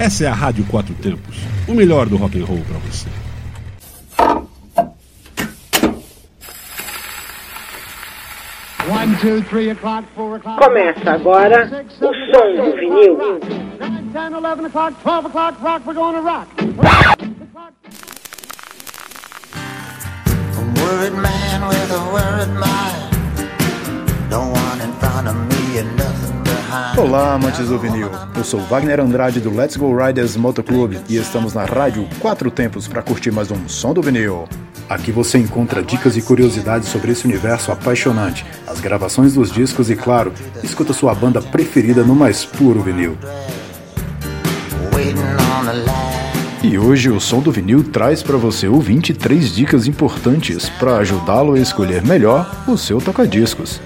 Essa é a Rádio Quatro Tempos, o melhor do rock and roll para você. Começa agora o som do vinil. worried man with a worried mind. Olá, amantes do vinil. Eu sou Wagner Andrade do Let's Go Riders Motoclube e estamos na rádio Quatro Tempos para curtir mais um som do vinil. Aqui você encontra dicas e curiosidades sobre esse universo apaixonante, as gravações dos discos e, claro, escuta sua banda preferida no mais puro vinil. E hoje o som do vinil traz para você ouvinte três dicas importantes para ajudá-lo a escolher melhor o seu tocadiscos.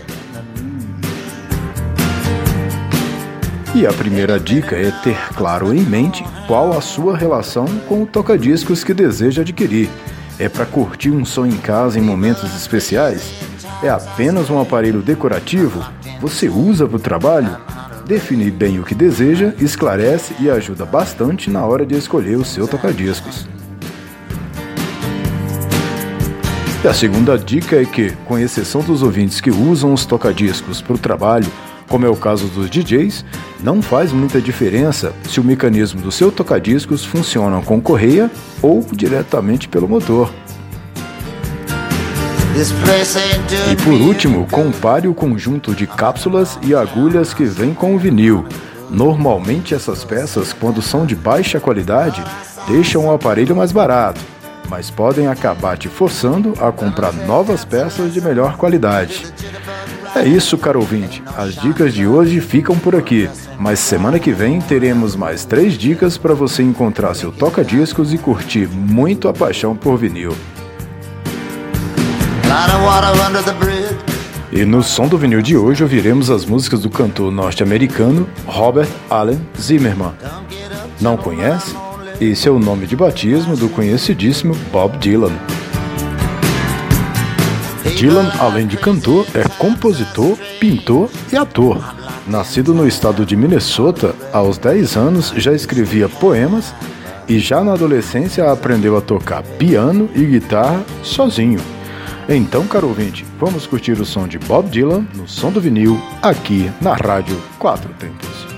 E a primeira dica é ter claro em mente qual a sua relação com o tocadiscos que deseja adquirir. É para curtir um som em casa em momentos especiais? É apenas um aparelho decorativo? Você usa para o trabalho? Definir bem o que deseja esclarece e ajuda bastante na hora de escolher o seu tocadiscos. E a segunda dica é que, com exceção dos ouvintes que usam os tocadiscos para o trabalho, como é o caso dos DJs, não faz muita diferença se o mecanismo do seu tocadiscos funciona com correia ou diretamente pelo motor. E por último, compare o conjunto de cápsulas e agulhas que vem com o vinil. Normalmente essas peças, quando são de baixa qualidade, deixam o aparelho mais barato, mas podem acabar te forçando a comprar novas peças de melhor qualidade. É isso, caro ouvinte. As dicas de hoje ficam por aqui, mas semana que vem teremos mais três dicas para você encontrar seu toca-discos e curtir muito a paixão por vinil. E no som do vinil de hoje ouviremos as músicas do cantor norte-americano Robert Allen Zimmerman. Não conhece? Esse é o nome de batismo do conhecidíssimo Bob Dylan. Dylan, além de cantor, é compositor, pintor e ator. Nascido no estado de Minnesota, aos 10 anos já escrevia poemas e já na adolescência aprendeu a tocar piano e guitarra sozinho. Então, caro ouvinte, vamos curtir o som de Bob Dylan no som do vinil aqui na Rádio Quatro Tempos.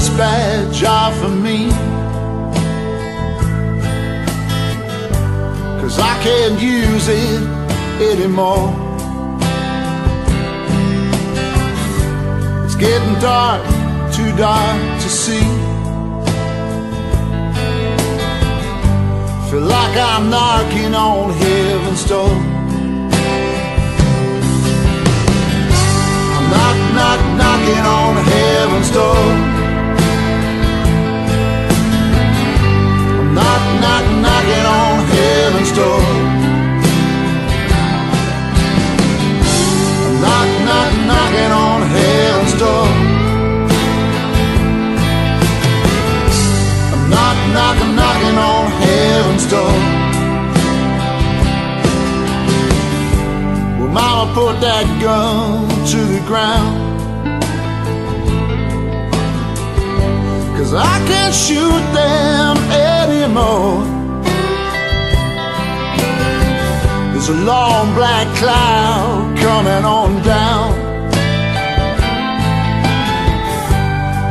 This badge off of me. Cause I can't use it anymore. It's getting dark, too dark to see. Feel like I'm knocking on heaven's door. I'm knock, knock, knocking on heaven's door. Knock, knock, knocking on heaven's door. Knock, knock, knocking on heaven's door. Knock, knock, knocking on heaven's door. Well, Mama put that gun to the ground. Cause I can't shoot them anymore. There's a long black cloud coming on down.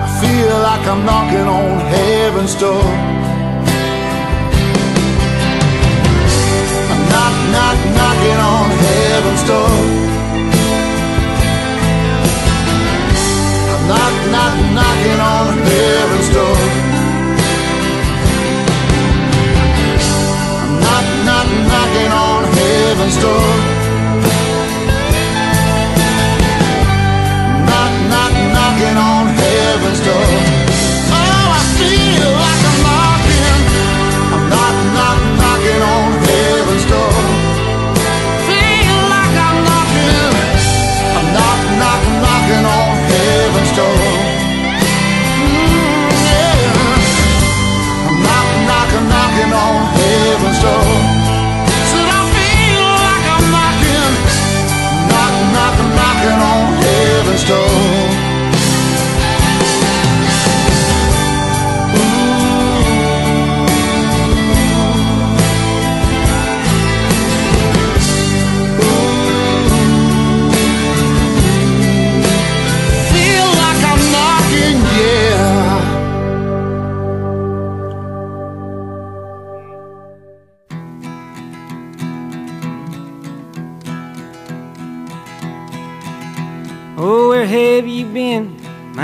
I feel like I'm knocking on heaven's door. I'm knock, knock, knocking on heaven's door. knock, knock, knocking on heaven's door. Heaven's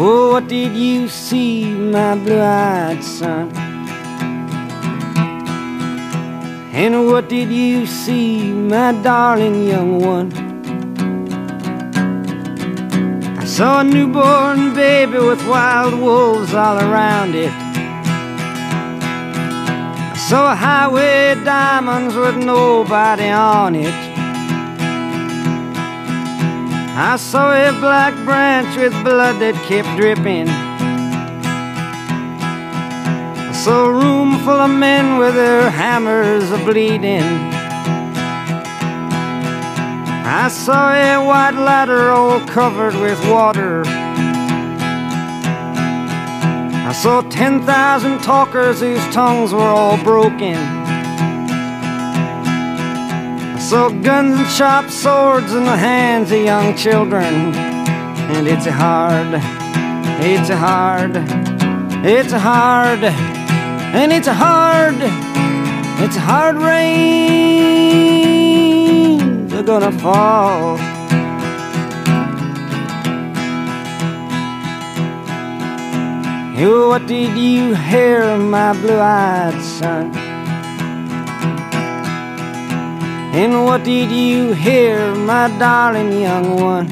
Oh, what did you see, my blue eyed son? And what did you see, my darling young one? I saw a newborn baby with wild wolves all around it. I saw a highway diamonds with nobody on it. I saw a black branch with blood that kept dripping. I saw a room full of men with their hammers a bleeding. I saw a white ladder all covered with water. I saw 10,000 talkers whose tongues were all broken. Saw guns and sharp swords in the hands of young children. And it's a hard, it's a hard, it's a hard, and it's a hard, it's a hard rain. They're gonna fall. Oh, what did you hear, my blue-eyed son? And what did you hear, my darling young one?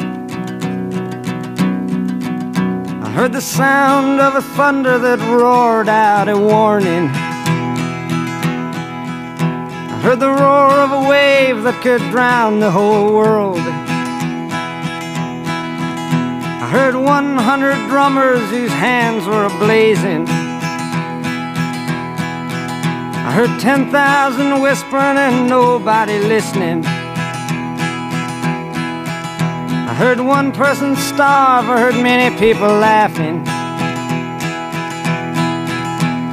I heard the sound of a thunder that roared out a warning. I heard the roar of a wave that could drown the whole world. I heard 100 drummers whose hands were ablazing. I heard 10,000 whispering and nobody listening. I heard one person starve, I heard many people laughing.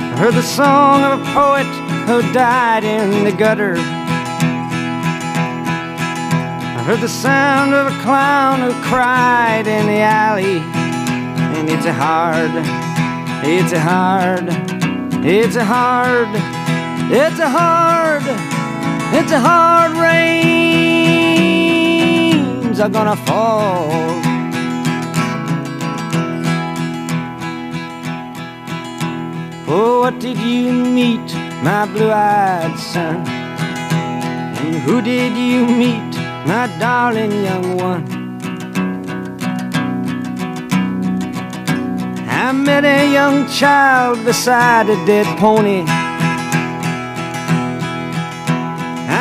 I heard the song of a poet who died in the gutter. I heard the sound of a clown who cried in the alley. And it's a hard, it's a hard, it's a hard. It's a hard, it's a hard rains are gonna fall. Oh, what did you meet, my blue-eyed son? And who did you meet, my darling young one? I met a young child beside a dead pony.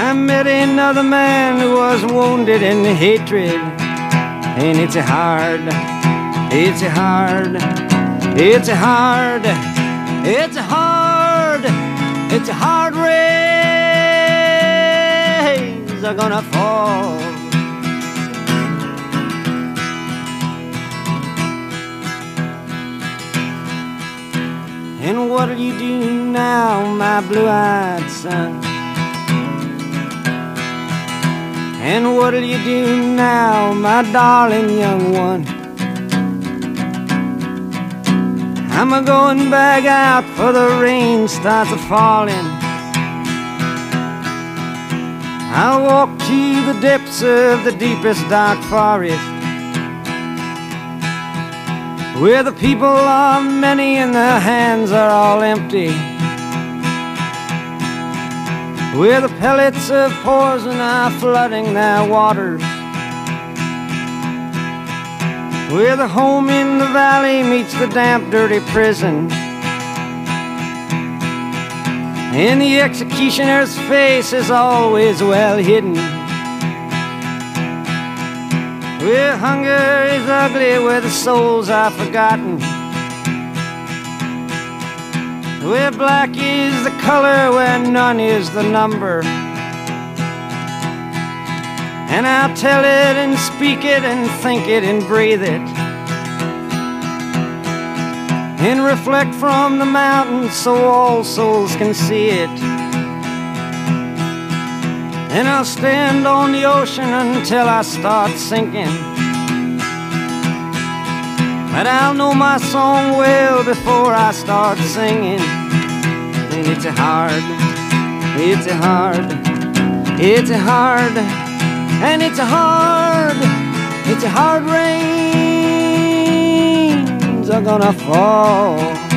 I met another man who was wounded in hatred. And it's hard, it's hard, it's hard, it's hard, it's hard rains are gonna fall. And what'll you do now, my blue-eyed son? And what'll you do now, my darling young one? I'm a going back out for the rain starts a falling. I'll walk to the depths of the deepest dark forest where the people are many and their hands are all empty. Where the pellets of poison are flooding their waters. Where the home in the valley meets the damp, dirty prison. And the executioner's face is always well hidden. Where hunger is ugly, where the souls are forgotten. Where black is the color, where none is the number. And I'll tell it and speak it and think it and breathe it. And reflect from the mountains so all souls can see it. And I'll stand on the ocean until I start sinking. But I'll know my song well before I start singing. And it's a hard, it's a hard, it's a hard, and it's a hard, it's a hard rains are gonna fall.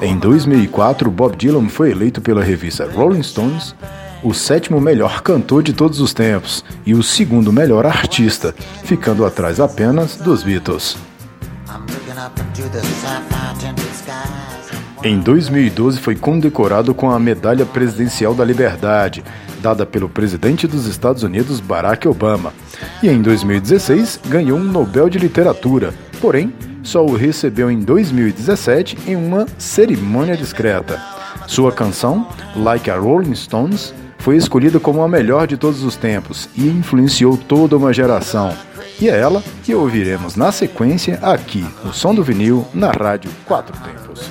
Em 2004, Bob Dylan foi eleito pela revista Rolling Stones o sétimo melhor cantor de todos os tempos e o segundo melhor artista, ficando atrás apenas dos Beatles. Em 2012 foi condecorado com a Medalha Presidencial da Liberdade, dada pelo presidente dos Estados Unidos Barack Obama. E em 2016 ganhou um Nobel de Literatura, porém só o recebeu em 2017 em uma cerimônia discreta. Sua canção, Like a Rolling Stones, foi escolhida como a melhor de todos os tempos e influenciou toda uma geração. E é ela que ouviremos na sequência aqui no Som do Vinil na Rádio Quatro Tempos.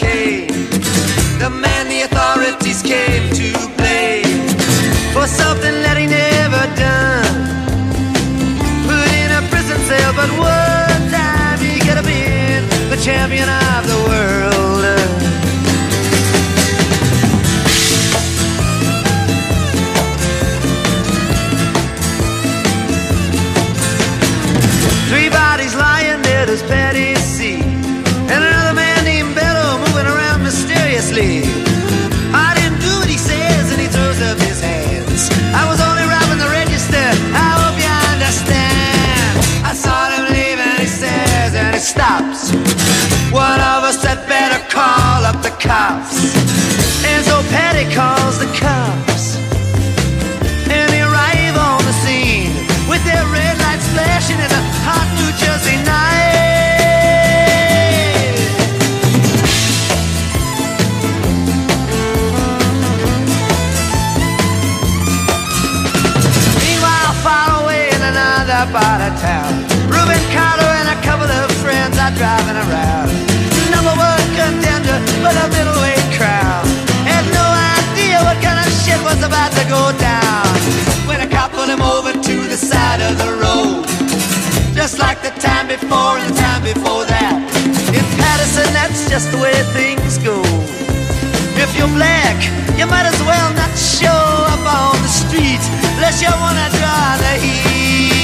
The man cops. Just like the time before and the time before that. In Paterson, that's just the way things go. If you're black, you might as well not show up on the street unless you wanna draw the heat.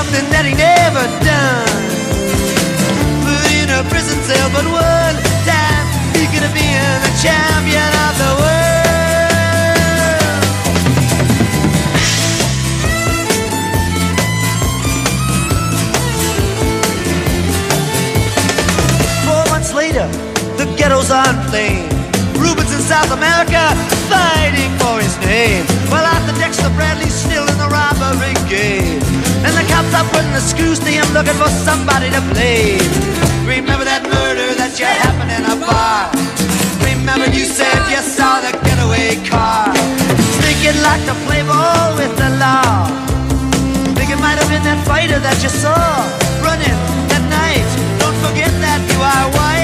Something that he never done put in a prison cell, but one time he could have been the champion of the world. Four months later, the ghetto's on flame. Rubin's in South America fighting for his name. Well, Arthur Dexter Bradley's still in the robbery game. And the cops are putting the screws to him looking for somebody to blame. Remember that murder that you happened in a bar? Remember you said you saw the getaway car? Thinking like to play ball with the law. Think it might have been that fighter that you saw running that night. Don't forget that you are white.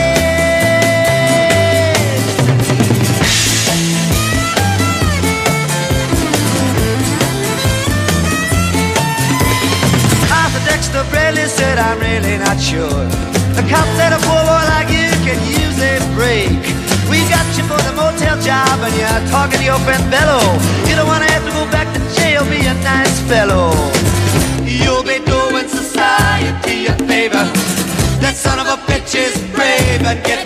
Dexter Bradley said, I'm really not sure. The cop said a poor boy like you can use a break. We got you for the motel job and you're talking to your friend Bello. You don't want to have to go back to jail, be a nice fellow. You'll be doing society a favor. That son of a bitch is brave and getting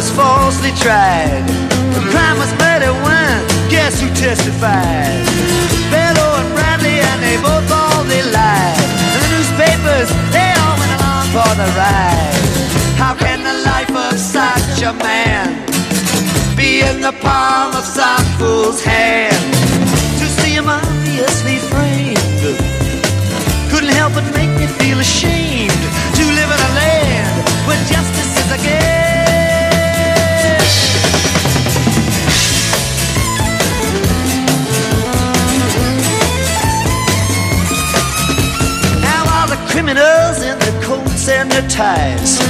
Was falsely tried. The crime was murder one. Guess who testified? Bello and Bradley, and they both all they lied. And the newspapers, they all went along for the ride. How can the life of such a man be in the palm of some fool's hand? Him obviously framed couldn't help but make me feel ashamed to live in a land where justice is a game. Now all the criminals in their coats and their ties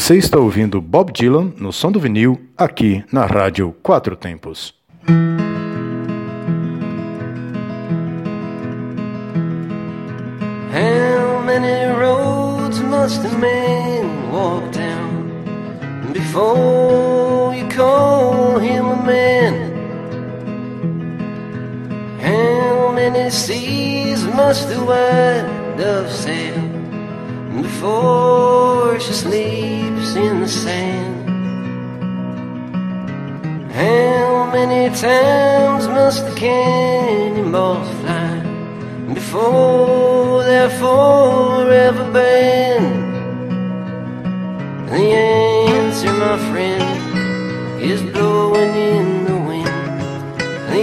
Você está ouvindo Bob Dylan no som do vinil, aqui na Rádio Quatro Tempos. How many roads must a man walk down before you call him a man? How many seas must white dove sail before she sleeps in the sand? How many times must the cannonballs fly before they're forever banned? The answer, my friend, is blowing in the wind. The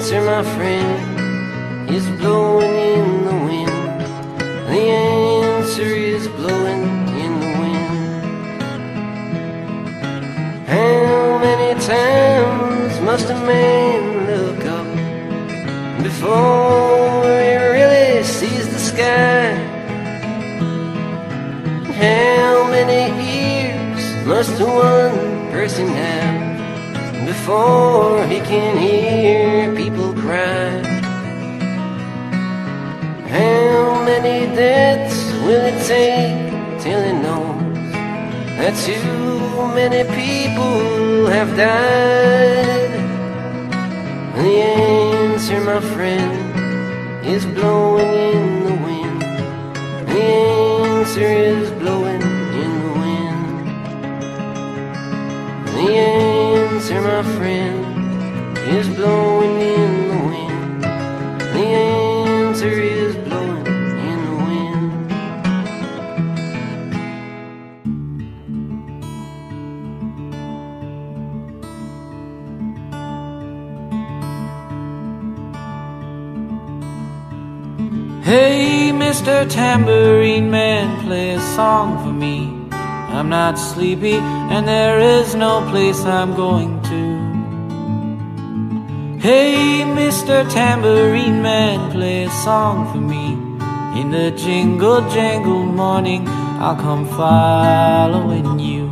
answer, my friend, is blowing in the wind. The answer is blowing in the wind. How many times must a man look up before he really sees the sky? How many ears must one person have before he can hear people cry. How many deaths will it take till he knows that too many people have died? The answer, my friend, is blowing in the wind. The answer is blowing in the wind. The my friend, is blowing in the wind. The answer is blowing in the wind. Hey, Mr. Tambourine Man, play a song for me. I'm not sleepy, and there is no place I'm going. Hey, Mr. Tambourine Man, play a song for me. In the jingle jangle morning, I'll come following you.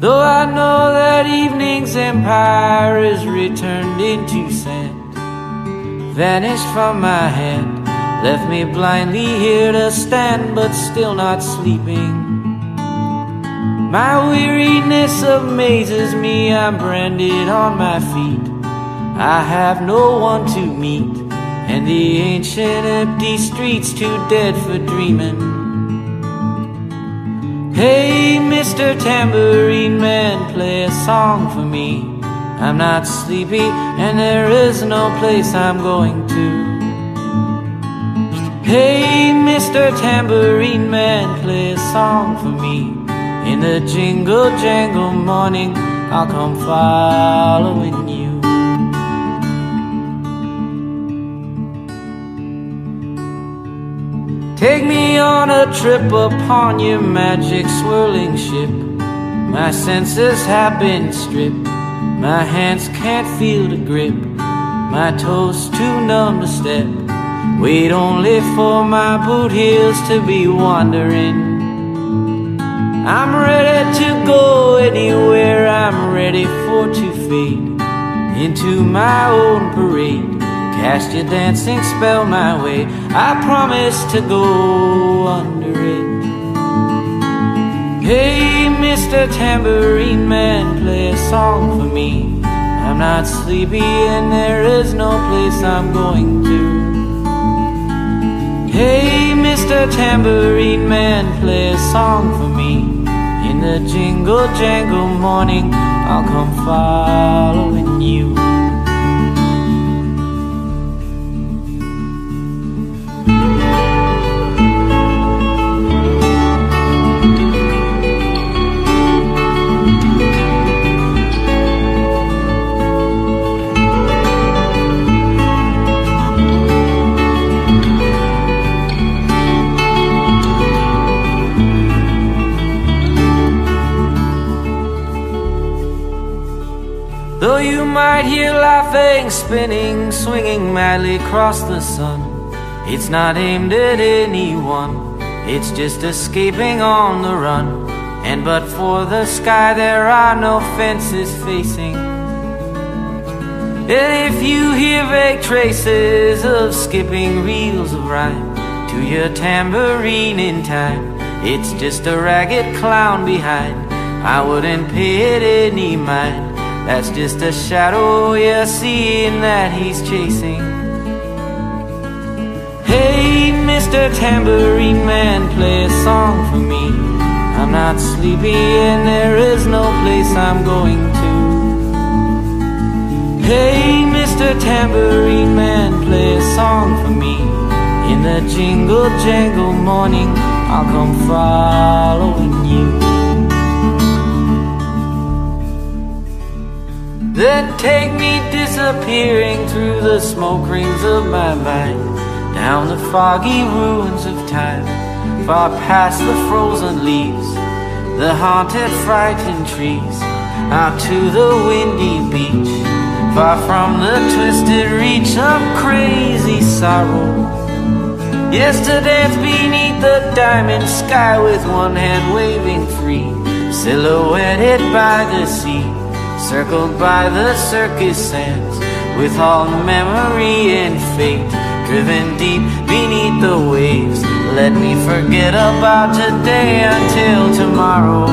Though I know that evening's empire is returned into sand, vanished from my hand, left me blindly here to stand, but still not sleeping. My weariness amazes me, I'm branded on my feet. I have no one to meet, and the ancient empty streets too dead for dreaming. Hey, Mr. Tambourine Man, play a song for me. I'm not sleepy, and there is no place I'm going to. Hey, Mr. Tambourine Man, play a song for me. In the jingle jangle morning, I'll come following you. Take me on a trip upon your magic swirling ship. My senses have been stripped. My hands can't feel the grip. My toes too numb to step. Wait only for my boot heels to be wandering. I'm ready to go anywhere. I'm ready for to fade into my own parade. Cast your dancing spell my way. I promise to go under it. Hey, Mr. Tambourine Man, play a song for me. I'm not sleepy and there is no place I'm going to. Hey, Mr. Tambourine Man, play a song for me. The jingle jangle morning, I'll come following you. Spinning, swinging madly across the sun, it's not aimed at anyone, it's just escaping on the run. And but for the sky, there are no fences facing. And if you hear vague traces of skipping reels of rhyme to your tambourine in time, it's just a ragged clown behind. I wouldn't pay it any mind. That's just a shadow you're seeing that he's chasing. Hey, Mr. Tambourine Man, play a song for me. I'm not sleepy and there is no place I'm going to. Hey, Mr. Tambourine Man, play a song for me. In the jingle jangle morning, I'll come following you. Disappearing through the smoke rings of my mind, down the foggy ruins of time, far past the frozen leaves, the haunted, frightened trees, out to the windy beach, far from the twisted reach of crazy sorrow. Yes, to dance beneath the diamond sky with one hand waving free, silhouetted by the sea, circled by the circus sands, with all memory and fate driven deep beneath the waves. Let me forget about today until tomorrow.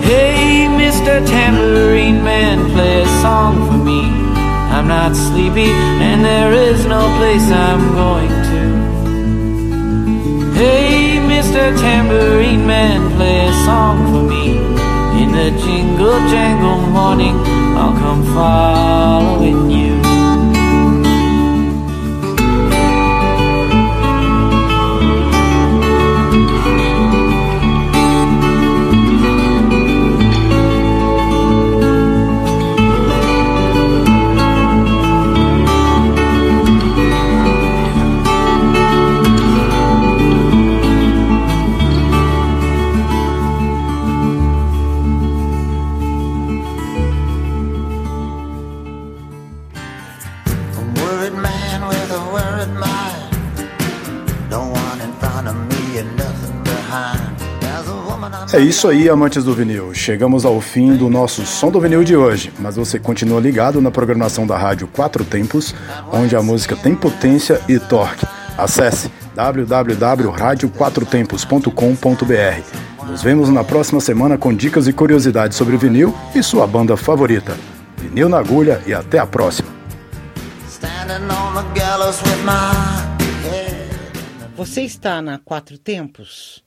Hey, Mr. Tambourine Man, play a song for me. I'm not sleepy, and there is no place I'm going to. Hey, Mr. Tambourine Man, play a song for me. In the jingle jangle morning, I'll come following you. Isso aí, amantes do vinil. Chegamos ao fim do nosso Som do Vinil de hoje, mas você continua ligado na programação da Rádio Quatro Tempos, onde a música tem potência e torque. Acesse www.radioquatrotempos.com.br. Nos vemos na próxima semana com dicas e curiosidades sobre vinil e sua banda favorita. Vinil na agulha e até a próxima. Você está na Quatro Tempos?